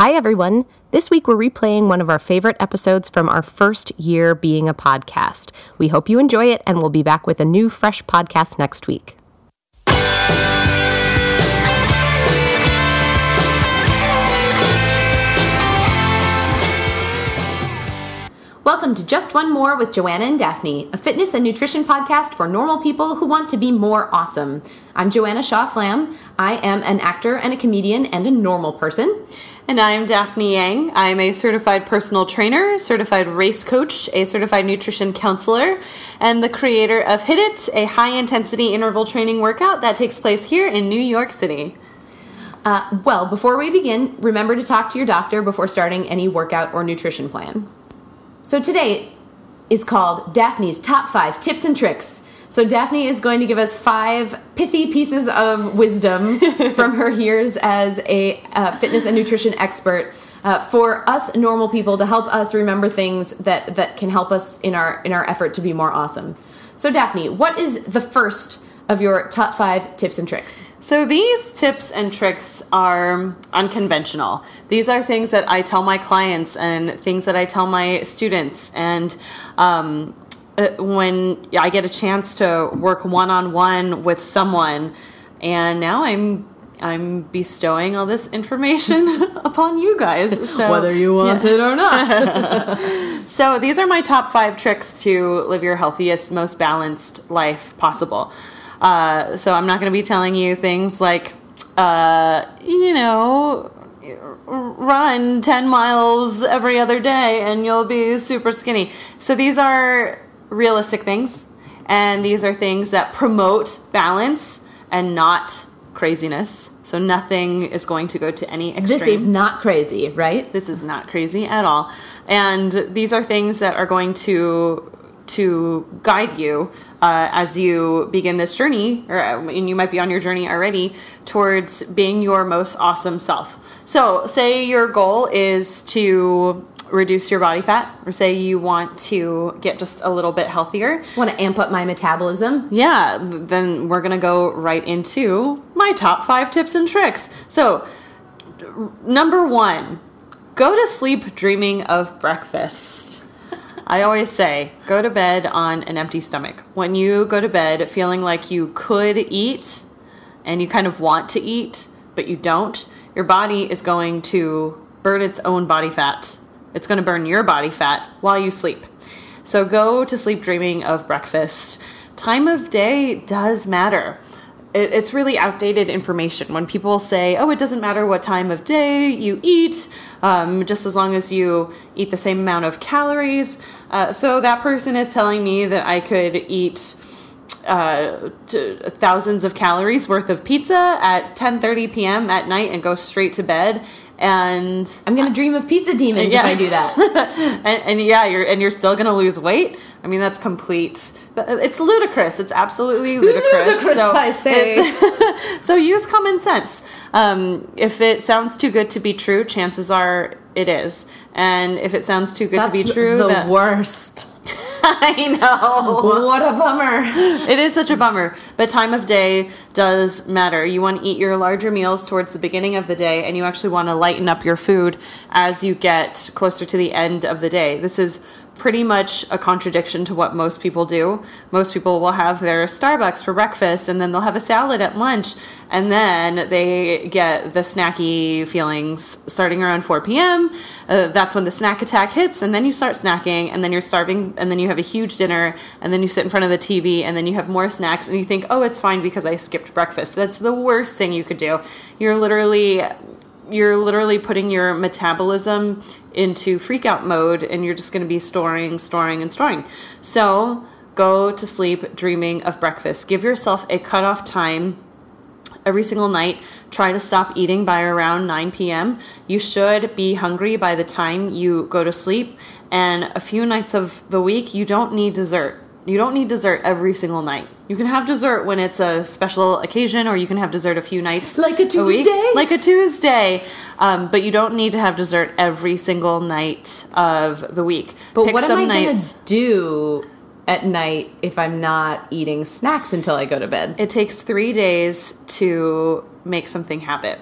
Hi, everyone. This week we're replaying one of our favorite episodes from our first year being a podcast. We hope you enjoy it, and we'll be back with a new, fresh podcast next week. Welcome to Just One More with Joanna and Daphne, a fitness and nutrition podcast for normal people who want to be more awesome. I'm Joanna Shaw Flam. I am an actor and a comedian and a normal person. And I'm Daphne Yang. I'm a certified personal trainer, certified race coach, a certified nutrition counselor, and the creator of Hit It, a high intensity interval training workout that takes place here in New York City. Uh, well, before we begin, remember to talk to your doctor before starting any workout or nutrition plan. So today is called Daphne's Top 5 Tips and Tricks. So Daphne is going to give us five pithy pieces of wisdom from her years as a uh, fitness and nutrition expert uh, for us normal people to help us remember things that that can help us in our in our effort to be more awesome. So Daphne, what is the first of your top 5 tips and tricks? So these tips and tricks are unconventional. These are things that I tell my clients and things that I tell my students. And um, uh, when I get a chance to work one on one with someone, and now I'm I'm bestowing all this information upon you guys. So Whether you want yeah. it or not. so these are my top five tricks to live your healthiest, most balanced life possible. Uh, so I'm not going to be telling you things like, uh, you know, run 10 miles every other day and you'll be super skinny. So these are realistic things, and these are things that promote balance and not craziness. So nothing is going to go to any extreme. this is not crazy, right? This is not crazy at all. And these are things that are going to to guide you uh, as you begin this journey, or and you might be on your journey already towards being your most awesome self. So, say your goal is to reduce your body fat, or say you want to get just a little bit healthier. Want to amp up my metabolism? Yeah, then we're gonna go right into my top five tips and tricks. So, number one, go to sleep dreaming of breakfast. I always say, go to bed on an empty stomach. When you go to bed feeling like you could eat and you kind of want to eat, but you don't, your body is going to burn its own body fat. It's going to burn your body fat while you sleep. So go to sleep dreaming of breakfast. Time of day does matter. It, it's really outdated information when people say, oh, it doesn't matter what time of day you eat, um, just as long as you eat the same amount of calories. Uh, so that person is telling me that I could eat uh, thousands of calories worth of pizza at 10:30 p.m. at night and go straight to bed. And I'm gonna dream of pizza demons Yeah. if I do that. and, and yeah, you're and you're still gonna lose weight. I mean, that's complete. It's ludicrous. It's absolutely ludicrous. Ludicrous, I say. so use common sense. Um, if it sounds too good to be true, chances are it is. And if it sounds too good to be true, the that, worst. I know. What a bummer. It is such a bummer, but time of day does matter. You want to eat your larger meals towards the beginning of the day, and you actually want to lighten up your food as you get closer to the end of the day. This is pretty much a contradiction to what most people do. Most people will have their Starbucks for breakfast, and then they'll have a salad at lunch, and then they get the snacky feelings starting around 4 p.m. Uh, that's when the snack attack hits, and then you start snacking, and then you're starving, and then you have a huge dinner, and then you sit in front of the TV, and then you have more snacks, and you think, oh, it's fine because I skipped breakfast. That's the worst thing you could do. You're literally you're literally putting your metabolism into freak out mode and you're just going to be storing, storing, and storing. So go to sleep dreaming of breakfast. Give yourself a cutoff time every single night. Try to stop eating by around 9 p.m. You should be hungry by the time you go to sleep. And a few nights of the week, you don't need dessert. You don't need dessert every single night. You can have dessert when it's a special occasion, or you can have dessert a few nights Like a. Tuesday? like a Tuesday. Um, but you don't need to have dessert every single night of the week. But Pick what am I nights. gonna do at night if I'm not eating snacks until I go to bed? It takes three days to make something happen.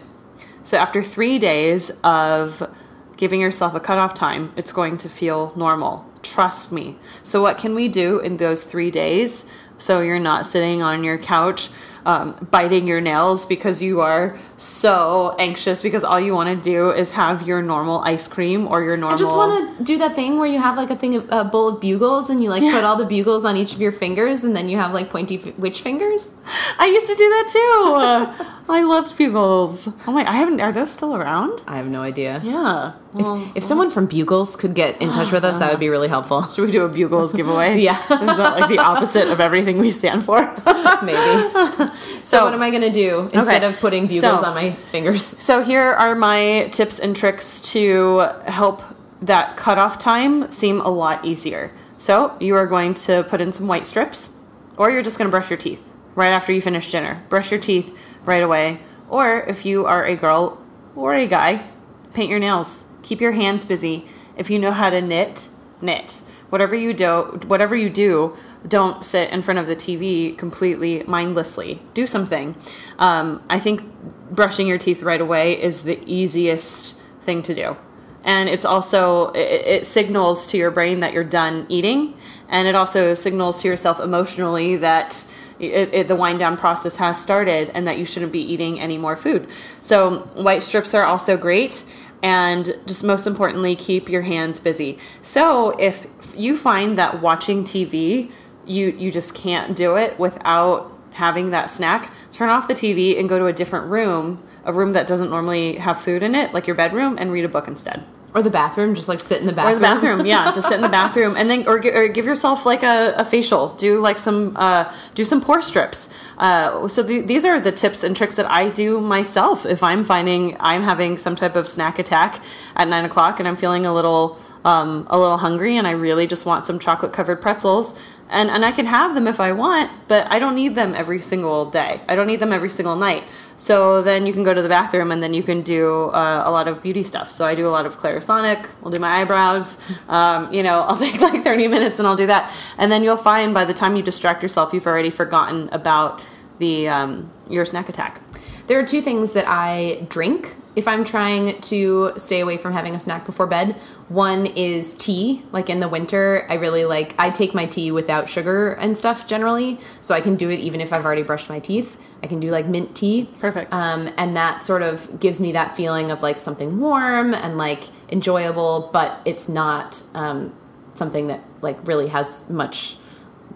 So after three days of giving yourself a cutoff time, it's going to feel normal. Trust me. So, what can we do in those three days so you're not sitting on your couch um, biting your nails because you are so anxious because all you want to do is have your normal ice cream or your normal. I just want to do that thing where you have like a thing of a bowl of bugles and you like put all the bugles on each of your fingers and then you have like pointy f- witch fingers. I used to do that too. I loved bugles. Oh my! I haven't. Are those still around? I have no idea. Yeah. Well, If someone from Bugles could get in touch oh, with us, that would be really helpful. should we do a bugles giveaway? Yeah. Is that like the opposite of everything we stand for? Maybe. So, So- what am I going to do instead Okay. of putting bugles So- on my fingers? So here are my tips and tricks to help that cutoff time seem a lot easier. So you are going to put in some white strips, or you're just going to brush your teeth right after you finish dinner. Brush your teeth right away. Or if you are a girl or a guy, paint your nails. Keep your hands busy. If you know how to knit, knit. Whatever you do, whatever you do, don't sit in front of the TV completely mindlessly. Do something. Um, I think brushing your teeth right away is the easiest thing to do, and it's also it, it signals to your brain that you're done eating, and it also signals to yourself emotionally that it, it, the wind down process has started and that you shouldn't be eating any more food. So white strips are also great and just most importantly keep your hands busy. So if you find that watching TV you you just can't do it without having that snack, turn off the TV and go to a different room, a room that doesn't normally have food in it, like your bedroom and read a book instead. Or the bathroom, just like sit in the bathroom. Or the bathroom, yeah. Just sit in the bathroom, and then or, or give yourself like a, a facial. Do like some uh, do some pore strips. Uh, so the, these are the tips and tricks that I do myself if I'm finding I'm having some type of snack attack at nine o'clock and I'm feeling a little um, a little hungry and I really just want some chocolate covered pretzels. And, and I can have them if I want, but I don't need them every single day. I don't need them every single night. So then you can go to the bathroom and then you can do uh, a lot of beauty stuff. So I do a lot of Clarisonic. I'll do my eyebrows. Um, you know, I'll take like 30 minutes and I'll do that. And then you'll find by the time you distract yourself, you've already forgotten about the um, your snack attack. There are two things that I drink if I'm trying to stay away from having a snack before bed. One is tea. Like in the winter, I really like, I take my tea without sugar and stuff generally. So I can do it even if I've already brushed my teeth. I can do like mint tea. Perfect. Um, and that sort of gives me that feeling of like something warm and like enjoyable, but it's not um, something that like really has much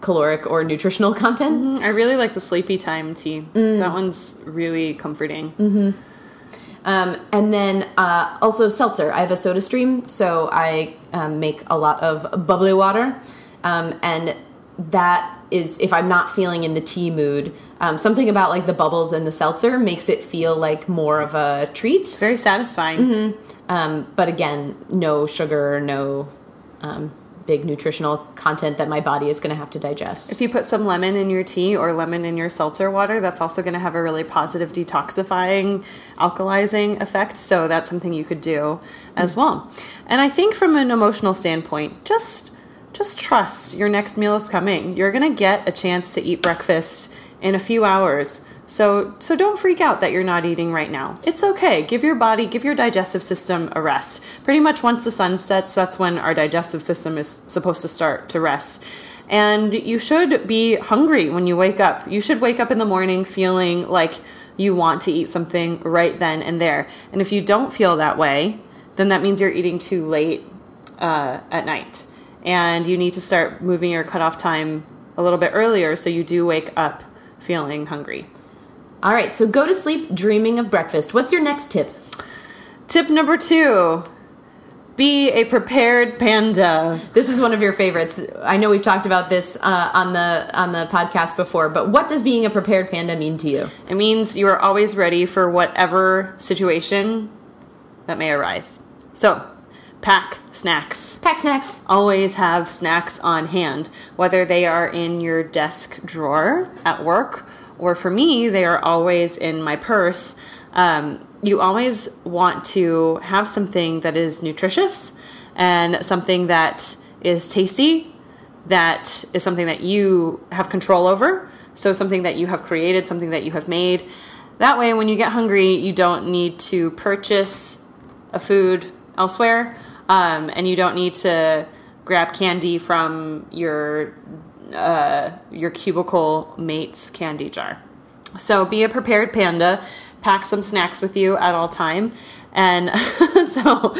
caloric or nutritional content. I really like the sleepy time tea. That one's really comforting. Um, and then uh, also seltzer. I have a soda stream, so I um, make a lot of bubbly water. Um, and that is, if I'm not feeling in the tea mood, um, something about like the bubbles and the seltzer makes it feel like more of a treat. Very satisfying. Um, but again, no sugar, no um, big nutritional content that my body is going to have to digest. If you put some lemon in your tea or lemon in your seltzer water, that's also going to have a really positive detoxifying, alkalizing effect. So that's something you could do as mm. well. And I think from an emotional standpoint, just just trust your next meal is coming. You're going to get a chance to eat breakfast in a few hours. So so don't freak out that you're not eating right now. It's okay. Give your body, give your digestive system a rest. Pretty much once the sun sets, that's when our digestive system is supposed to start to rest. And you should be hungry when you wake up. You should wake up in the morning feeling like you want to eat something right then and there. And if you don't feel that way, then that means you're eating too late uh, at night. And you need to start moving your cutoff time a little bit earlier so you do wake up feeling hungry. All right, so go to sleep dreaming of breakfast. What's your next tip? Tip number two be a prepared panda. This is one of your favorites. I know we've talked about this uh, on the on the podcast before, but what does being a prepared panda mean to you? It means you are always ready for whatever situation that may arise. So, pack snacks. Pack snacks. Always have snacks on hand, whether they are in your desk drawer at work or for me, they are always in my purse. Um, you always want to have something that is nutritious and something that is tasty, that is something that you have control over. So, something that you have created, something that you have made. That way, when you get hungry, you don't need to purchase a food elsewhere, um, and you don't need to grab candy from your uh, your cubicle mate's candy jar. So be a prepared panda. Pack some snacks with you at all time. And so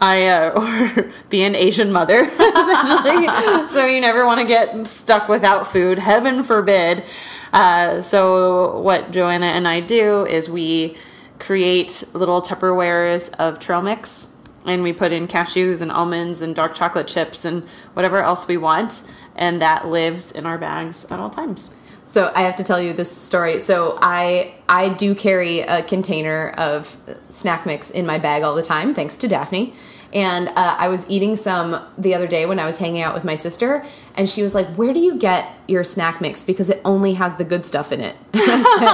I, uh, or be an Asian mother, essentially. so you never want to get stuck without food, heaven forbid. Uh, so what Joanna and I do is we create little Tupperwares of trail mix and we put in cashews and almonds and dark chocolate chips and whatever else we want and that lives in our bags at all times So I have to tell you this story. So I I do carry a container of snack mix in my bag all the time, thanks to Daphne. And uh, I was eating some the other day when I was hanging out with my sister, and she was like, "Where do you get your snack mix? Because it only has the good stuff in it." I said,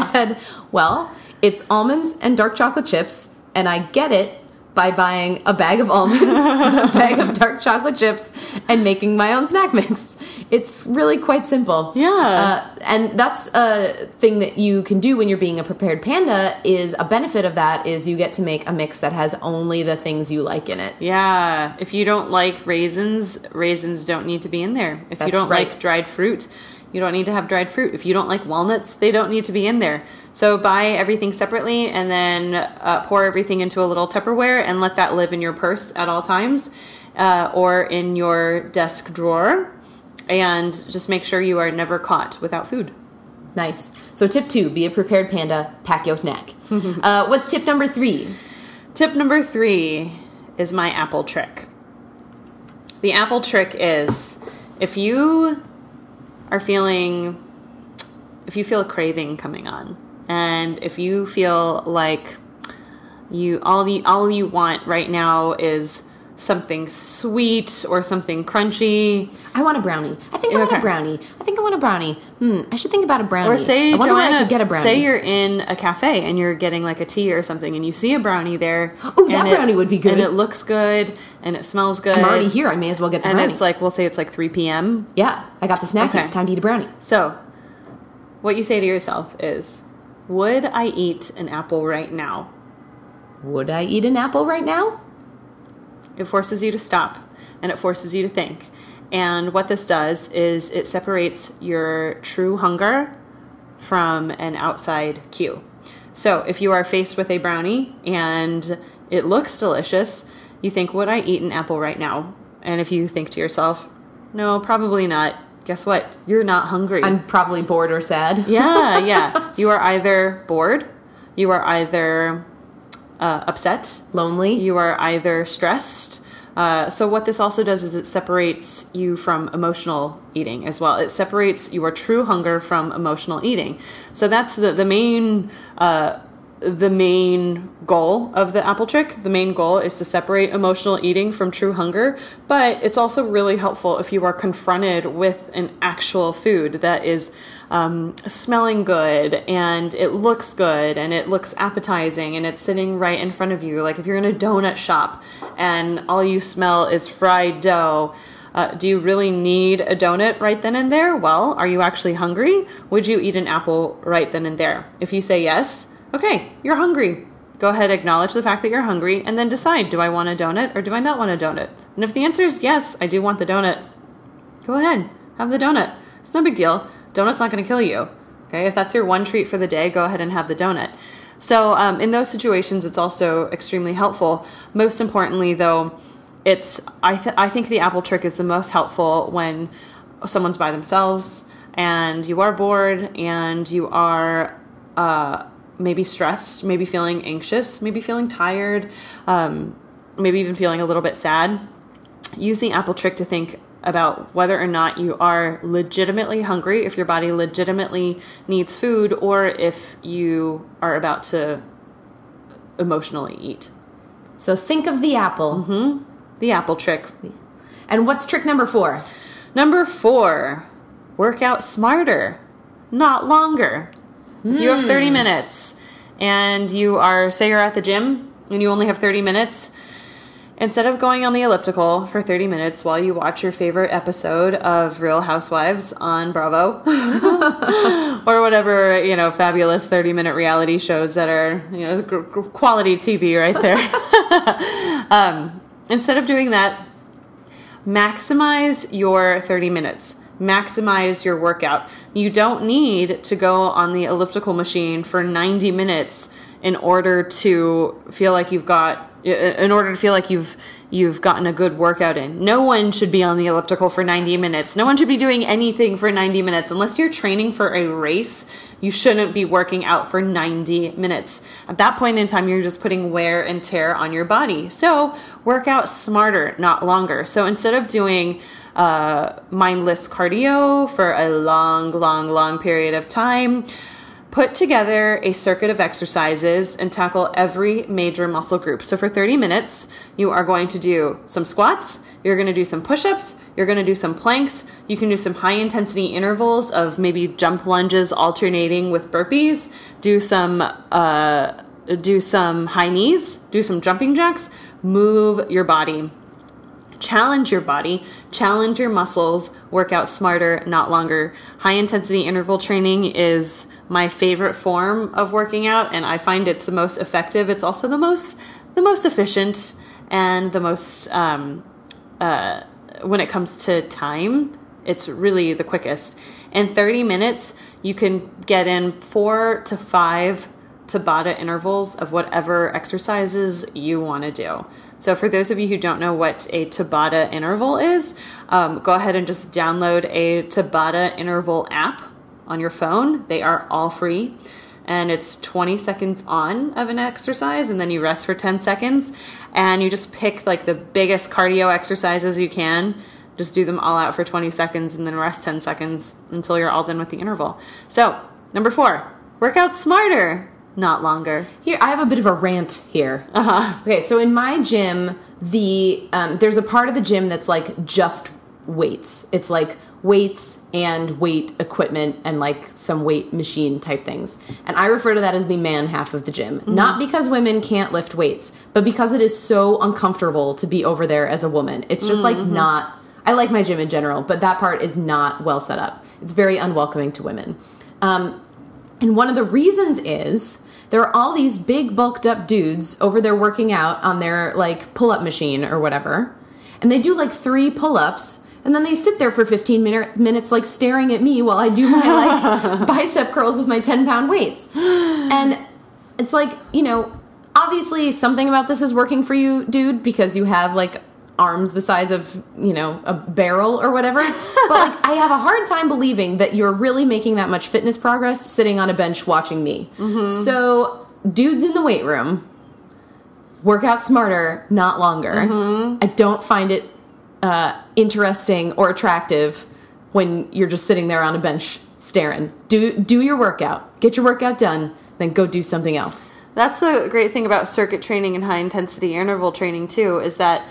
I said, "Well, it's almonds and dark chocolate chips, and I get it." By buying a bag of almonds, a bag of dark chocolate chips, and making my own snack mix. It's really quite simple. Yeah. Uh, and that's a thing that you can do when you're being a prepared panda is a benefit of that is you get to make a mix that has only the things you like in it Yeah, if you don't like raisins, raisins don't need to be in there. If you don't right. like dried fruit, you don't need to have dried fruit. If you don't like walnuts, they don't need to be in there. So buy everything separately and then uh, pour everything into a little Tupperware and let that live in your purse at all times uh, or in your desk drawer. And just make sure you are never caught without food. nice so tip two be a prepared panda pack your snack uh, what's tip number three Tip number three is my apple trick. The apple trick is if you are feeling, if you feel a craving coming on, and if you feel like you all the all you want right now is something sweet or something crunchy, i want a brownie i think i want Okay. a brownie i think i want a brownie hmm i should think about a brownie Or say, i Joanna, i could get a brownie say you're in a cafe and you're getting like a tea or something, and you see a brownie there. Ooh, that it- brownie would be good. And it looks good, and it smells good. i'm already here i may as well get the And brownie it's like we'll say it's like 3 p.m. yeah i got the snack Okay. it's time to eat a brownie So, what you say to yourself is, "Would I eat an apple right now?" would i eat an apple right now It forces you to stop and it forces you to think. And what this does is it separates your true hunger from an outside cue. So, if you are faced with a brownie and it looks delicious, you think, Would I eat an apple right now? And if you think to yourself, No, probably not, guess what? You're not hungry. i'm probably bored or sad yeah, yeah. You are either bored, you are either uh, upset, lonely you are either stressed. Uh, so what this also does is it separates you from emotional eating as well. It separates your true hunger from emotional eating. So that's the the main uh, the main goal of the apple trick. The main goal is to separate emotional eating from true hunger. But it's also really helpful if you are confronted with an actual food that is um, smelling good and it looks good and it looks appetizing and it's sitting right in front of you. Like if you're in a donut shop and all you smell is fried dough. Uh, do you really need a donut right then and there? Well, are you actually hungry? Would you eat an apple right then and there? If you say yes, okay, you're hungry. Go ahead, acknowledge the fact that you're hungry, and then decide do I want a donut or do I not want a donut? And if the answer is yes, I do want the donut, go ahead, have the donut. It's no big deal. Donut's not going to kill you. Okay, if that's your one treat for the day, go ahead and have the donut. So, um, in those situations, it's also extremely helpful. Most importantly, though, it's I, th- I think the apple trick is the most helpful when someone's by themselves and you are bored and you are uh, maybe stressed, maybe feeling anxious, maybe feeling tired, um, maybe even feeling a little bit sad. Use the apple trick to think about whether or not you are legitimately hungry, if your body legitimately needs food, or if you are about to emotionally eat. so think of the apple The apple trick. and what's trick number four Number four, work out smarter, not longer. If you have 30 minutes and you are, say, you're at the gym and you only have 30 minutes, Instead of going on the elliptical for 30 minutes while you watch your favorite episode of Real Housewives on Bravo or whatever, you know, fabulous 30 minute reality shows that are, you know, g- g- quality TV right there. um, instead of doing that, maximize your 30 minutes maximize your workout you don't need to go on the elliptical machine for 90 minutes in order to feel like you've got in order to feel like you've you've gotten a good workout in. No one should be on the elliptical for 90 minutes. No one should be doing anything for 90 minutes unless you're training for a race. You shouldn't be working out for 90 minutes. At that point in time, you're just putting wear and tear on your body. So, work out smarter, not longer. So, instead of doing uh, mindless cardio for a long, long, long period of time, put together a circuit of exercises and tackle every major muscle group. So for 30 minutes, you are going to do some squats, you're going to do some push ups, you're going to do some planks, you can do some high intensity intervals of maybe jump lunges alternating with burpees, do some uh, do some high knees, do some jumping jacks, move your body challenge your body, challenge your muscles, work out smarter, not longer. High intensity interval training is my favorite form of working out and I find it's the most effective. It's also the most the most efficient and the most um, uh, when it comes to time, it's really the quickest. In 30 minutes, you can get in four to five Tabata intervals of whatever exercises you want to do. So, for those of you who don't know what a Tabata interval is, um, go ahead and just download a Tabata interval app on your phone. They are all free. And it's 20 seconds on of an exercise, and then you rest for 10 seconds. And you just pick like the biggest cardio exercises you can. Just do them all out for 20 seconds and then rest 10 seconds until you're all done with the interval. So, number four, work out smarter, not longer. Here, I have a bit of a rant here. Uh huh. Okay, so in my gym, the um, there's a part of the gym that's like just weights. It's like weights and weight equipment and like some weight machine type things. And I refer to that as the man half of the gym. Not because women can't lift weights, but because it is so uncomfortable to be over there as a woman. It's just like not I like my gym in general, but that part is not well set up. It's very unwelcoming to women. Um, and one of the reasons is there are all these big bulked up dudes over there working out on their like pull up machine or whatever. And they do like three pull ups and then they sit there for 15 minute, minutes like staring at me while I do my like bicep curls with my 10 pound weights. And it's like, you know, obviously something about this is working for you, dude, because you have like arms the size of, you know, a barrel or whatever. but like I have a hard time believing that you're really making that much fitness progress sitting on a bench watching me. So, dudes in the weight room work out smarter, not longer. I don't find it uh, interesting or attractive when you're just sitting there on a bench staring. Do do your workout. Get your workout done, then go do something else. That's the great thing about circuit training and high intensity interval training too is that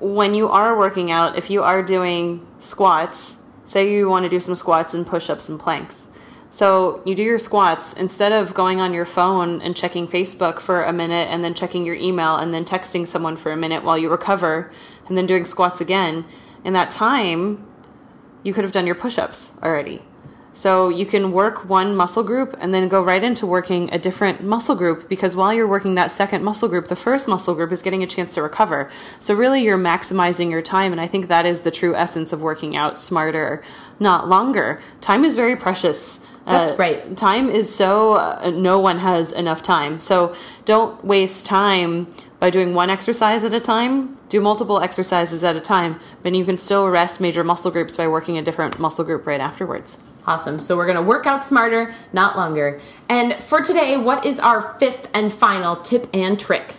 when you are working out, if you are doing squats, say you want to do some squats and push-ups and planks. So you do your squats instead of going on your phone and checking Facebook for a minute and then checking your email and then texting someone for a minute while you recover and then doing squats again. In that time, you could have done your push-ups already. So you can work one muscle group and then go right into working a different muscle group because while you're working that second muscle group, the first muscle group is getting a chance to recover. So really you're maximizing your time and I think that is the true essence of working out smarter, not longer. Time is very precious. That's Uh, right. Time is so uh, no one has enough time. So don't waste time by doing one exercise at a time. Do multiple exercises at a time, but you can still rest major muscle groups by working a different muscle group right afterwards. Awesome. So we're going to work out smarter, not longer. And for today, what is our fifth and final tip and trick?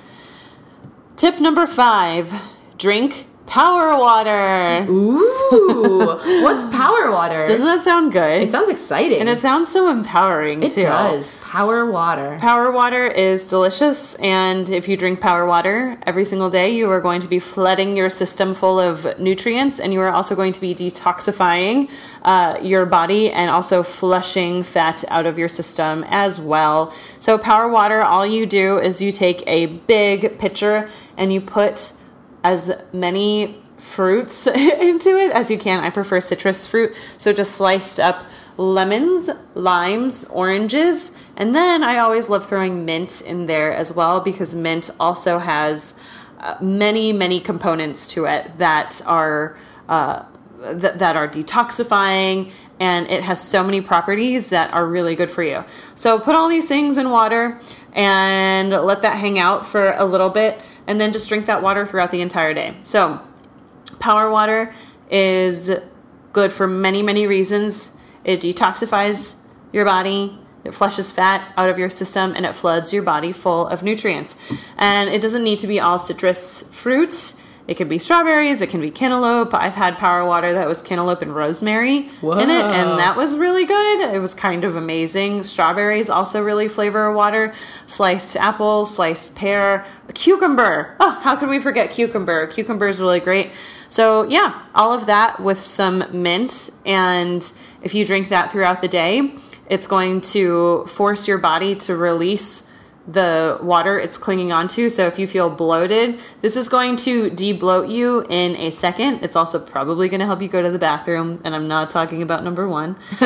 Tip number five drink power water. Ooh, what's power water? Doesn't that sound good? It sounds exciting. and it sounds so empowering it too. does. Power water. Power water is delicious, and if you drink power water every single day, you are going to be flooding your system full of nutrients, and you are also going to be detoxifying uh, your body and also flushing fat out of your system as well. So, power water, all you do is you take a big pitcher and you put as many fruits into it as you can. I prefer citrus fruit, so just sliced up lemons, limes, oranges, and then I always love throwing mint in there as well because mint also has uh, many, many components to it that are uh, th- that are detoxifying and it has so many properties that are really good for you. So put all these things in water and let that hang out for a little bit and then just drink that water throughout the entire day. So power water is good for many, many reasons. It detoxifies your body, it flushes fat out of your system, and it floods your body full of nutrients. And it doesn't need to be all citrus fruits. It could be strawberries, it can be cantaloupe. I've had power water that was cantaloupe and rosemary in it, and that was really good. It was kind of amazing. Strawberries also really flavor water. Sliced apple, sliced pear, cucumber. Oh, how could we forget cucumber? Cucumber is really great. So, yeah, all of that with some mint. And if you drink that throughout the day, it's going to force your body to release the water it's clinging onto. So if you feel bloated, this is going to de-bloat you in a second. It's also probably going to help you go to the bathroom, and I'm not talking about number one.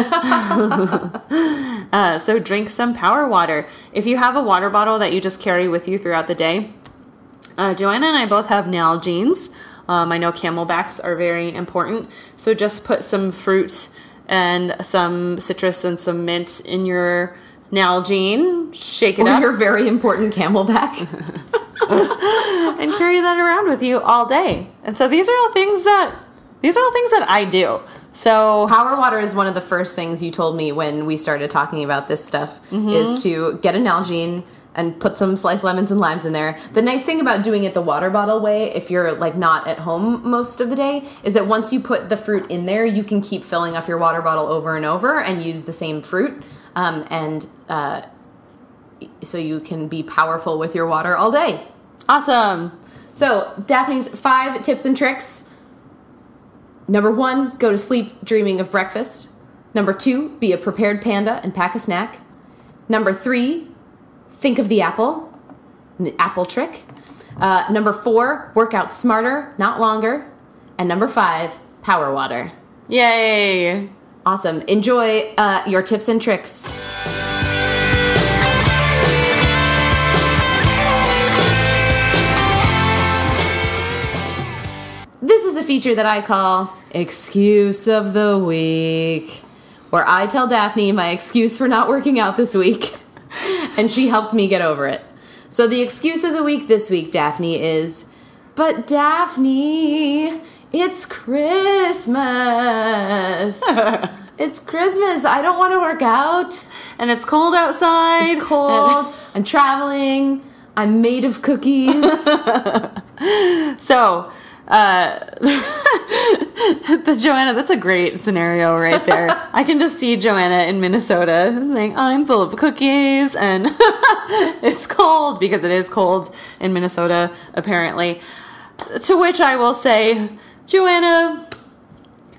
uh, so drink some power water. If you have a water bottle that you just carry with you throughout the day, uh, Joanna and I both have Nalgene's. Um, I know CamelBaks are very important, so just put some fruit and some citrus and some mint in your Nalgene, shake it Or up, your very important CamelBak. and carry that around with you all day. And so these are all things that these are all things that I do. So Power water is one of the first things you told me when we started talking about this stuff mm-hmm. is to get an Nalgene and put some sliced lemons and limes in there. The nice thing about doing it the water bottle way, if you're like not at home most of the day, is that once you put the fruit in there, you can keep filling up your water bottle over and over and use the same fruit. Um, and uh, so you can be powerful with your water all day. awesome. So, Daphne's five tips and tricks. Number one, go to sleep dreaming of breakfast. Number two, be a prepared panda and pack a snack. Number three, think of the apple, the apple trick. Uh, number four, work out smarter, not longer. And number five, power water. Yay. Awesome. Enjoy uh, your tips and tricks. This is a feature that I call Excuse of the Week, where I tell Daphne my excuse for not working out this week, and she helps me get over it. So, the excuse of the week this week, Daphne, is But Daphne, it's Christmas. it's Christmas. I don't want to work out. And it's cold outside. It's cold. I'm traveling. I'm made of cookies. So, uh, the Joanna, that's a great scenario right there. I can just see Joanna in Minnesota saying, I'm full of cookies and it's cold because it is cold in Minnesota, apparently. To which I will say, Joanna,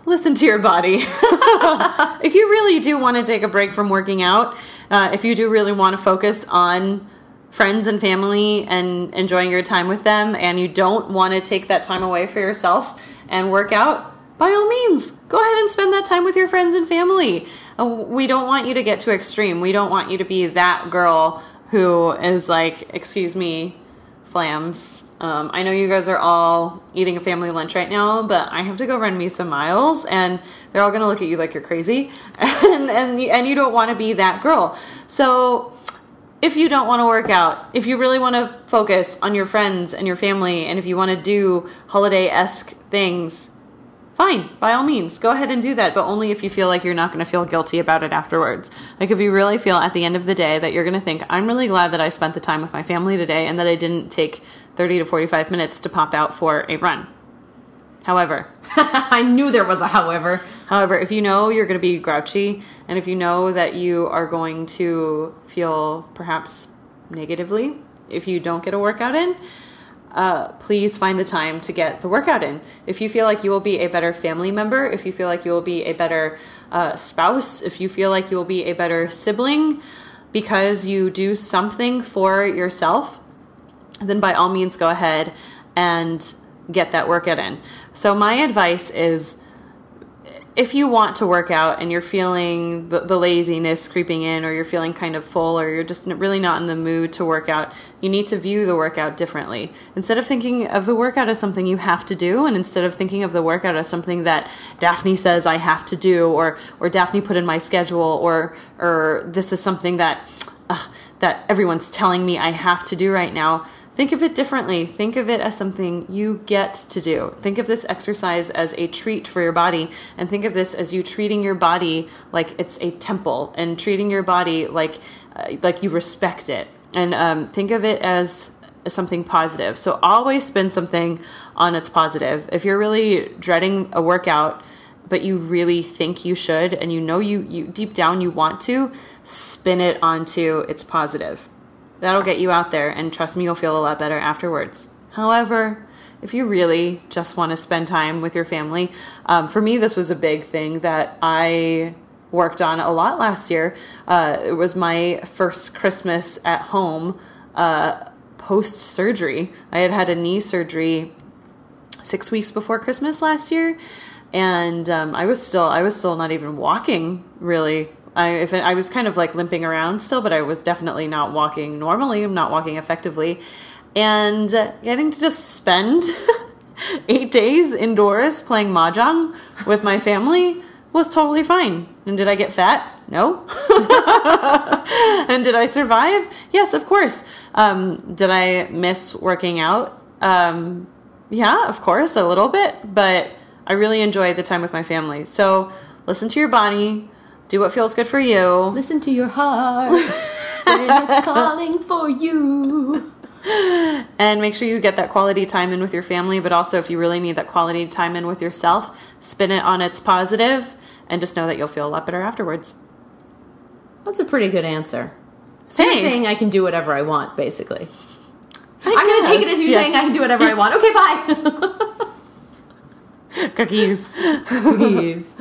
listen to your body. if you really do want to take a break from working out, uh, if you do really want to focus on friends and family and enjoying your time with them, and you don't want to take that time away for yourself and work out, by all means, go ahead and spend that time with your friends and family. Uh, We don't want you to get too extreme. We don't want you to be that girl who is like, excuse me, flams. Um, I know you guys are all eating a family lunch right now, but I have to go run me some miles, and they're all gonna look at you like you're crazy, and and you, and you don't want to be that girl. So if you don't want to work out, if you really want to focus on your friends and your family, and if you want to do holiday esque things, fine, by all means, go ahead and do that, but only if you feel like you're not going to feel guilty about it afterwards. Like if you really feel at the end of the day that you're going to think, I'm really glad that I spent the time with my family today and that I didn't take 30 to 45 minutes to pop out for a run. However, I knew there was a however. However, if you know you're going to be grouchy, and if you know that you are going to feel perhaps negatively if you don't get a workout in, uh, please find the time to get the workout in. If you feel like you will be a better family member, if you feel like you will be a better uh, spouse, if you feel like you will be a better sibling because you do something for yourself, then by all means go ahead and get that workout in. So my advice is if you want to work out and you're feeling the, the, laziness creeping in or you're feeling kind of full or you're just really not in the mood to work out you need to view the workout differently. Instead of thinking of the workout as something you have to do and instead of thinking of the workout as something that daphne says i have to do or or daphne put in my schedule or or this is something that uh, that everyone's telling me i have to do right now Think of it differently. Think of it as something you get to do. Think of this exercise as a treat for your body, and think of this as you treating your body like it's a temple, and treating your body like uh, like you respect it. And um, think of it as something positive. So always spin something on its positive. If you're really dreading a workout, but you really think you should, and you know you, you deep down you want to, spin it onto its positive. That'll get you out there, and trust me, you'll feel a lot better afterwards. However, if you really just want to spend time with your family, um, for me, this was a big thing that I worked on a lot last year. Uh, it was my first Christmas at home uh, post surgery. I had had a knee surgery six weeks before Christmas last year, and um, I was still I was still not even walking really I if it, I was kind of like limping around still, but I was definitely not walking normally. I'm not walking effectively, and getting to just spend eight days indoors playing mahjong with my family was totally fine. And did I get fat? No. and did I survive? Yes, of course. Um, did I miss working out? Um, yeah, of course, a little bit, but I really enjoyed the time with my family. So listen to your body do what feels good for you. Listen to your heart when it's calling for you. And make sure you get that quality time in with your family, but also if you really need that quality time in with yourself, spin it on its positive and just know that you'll feel a lot better afterwards. That's a pretty good answer. So Thanks. you're saying I can do whatever I want, basically. I am going to take it as you yeah. saying I can do whatever I want. Okay, bye. Cookies. Cookies.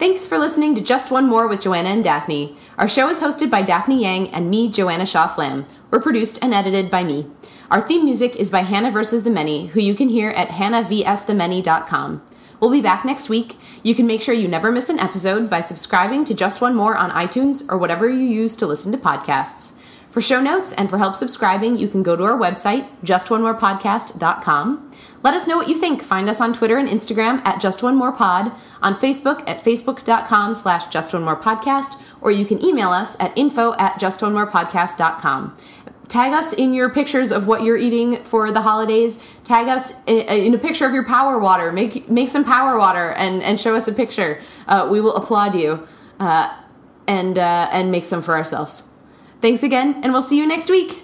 Thanks for listening to Just One More with Joanna and Daphne. Our show is hosted by Daphne Yang and me, Joanna Shaw Flam. We're produced and edited by me. Our theme music is by Hannah vs. the Many, who you can hear at hannahvsthemany.com. We'll be back next week. You can make sure you never miss an episode by subscribing to Just One More on iTunes or whatever you use to listen to podcasts. For show notes and for help subscribing, you can go to our website, justonemorepodcast.com. Let us know what you think. Find us on Twitter and Instagram at Just One More Pod, on Facebook at facebook.com slash Just One More Podcast, or you can email us at info at justonemorepodcast.com. Tag us in your pictures of what you're eating for the holidays. Tag us in a picture of your power water. Make make some power water and, and show us a picture. Uh, we will applaud you uh, and uh, and make some for ourselves. Thanks again, and we'll see you next week.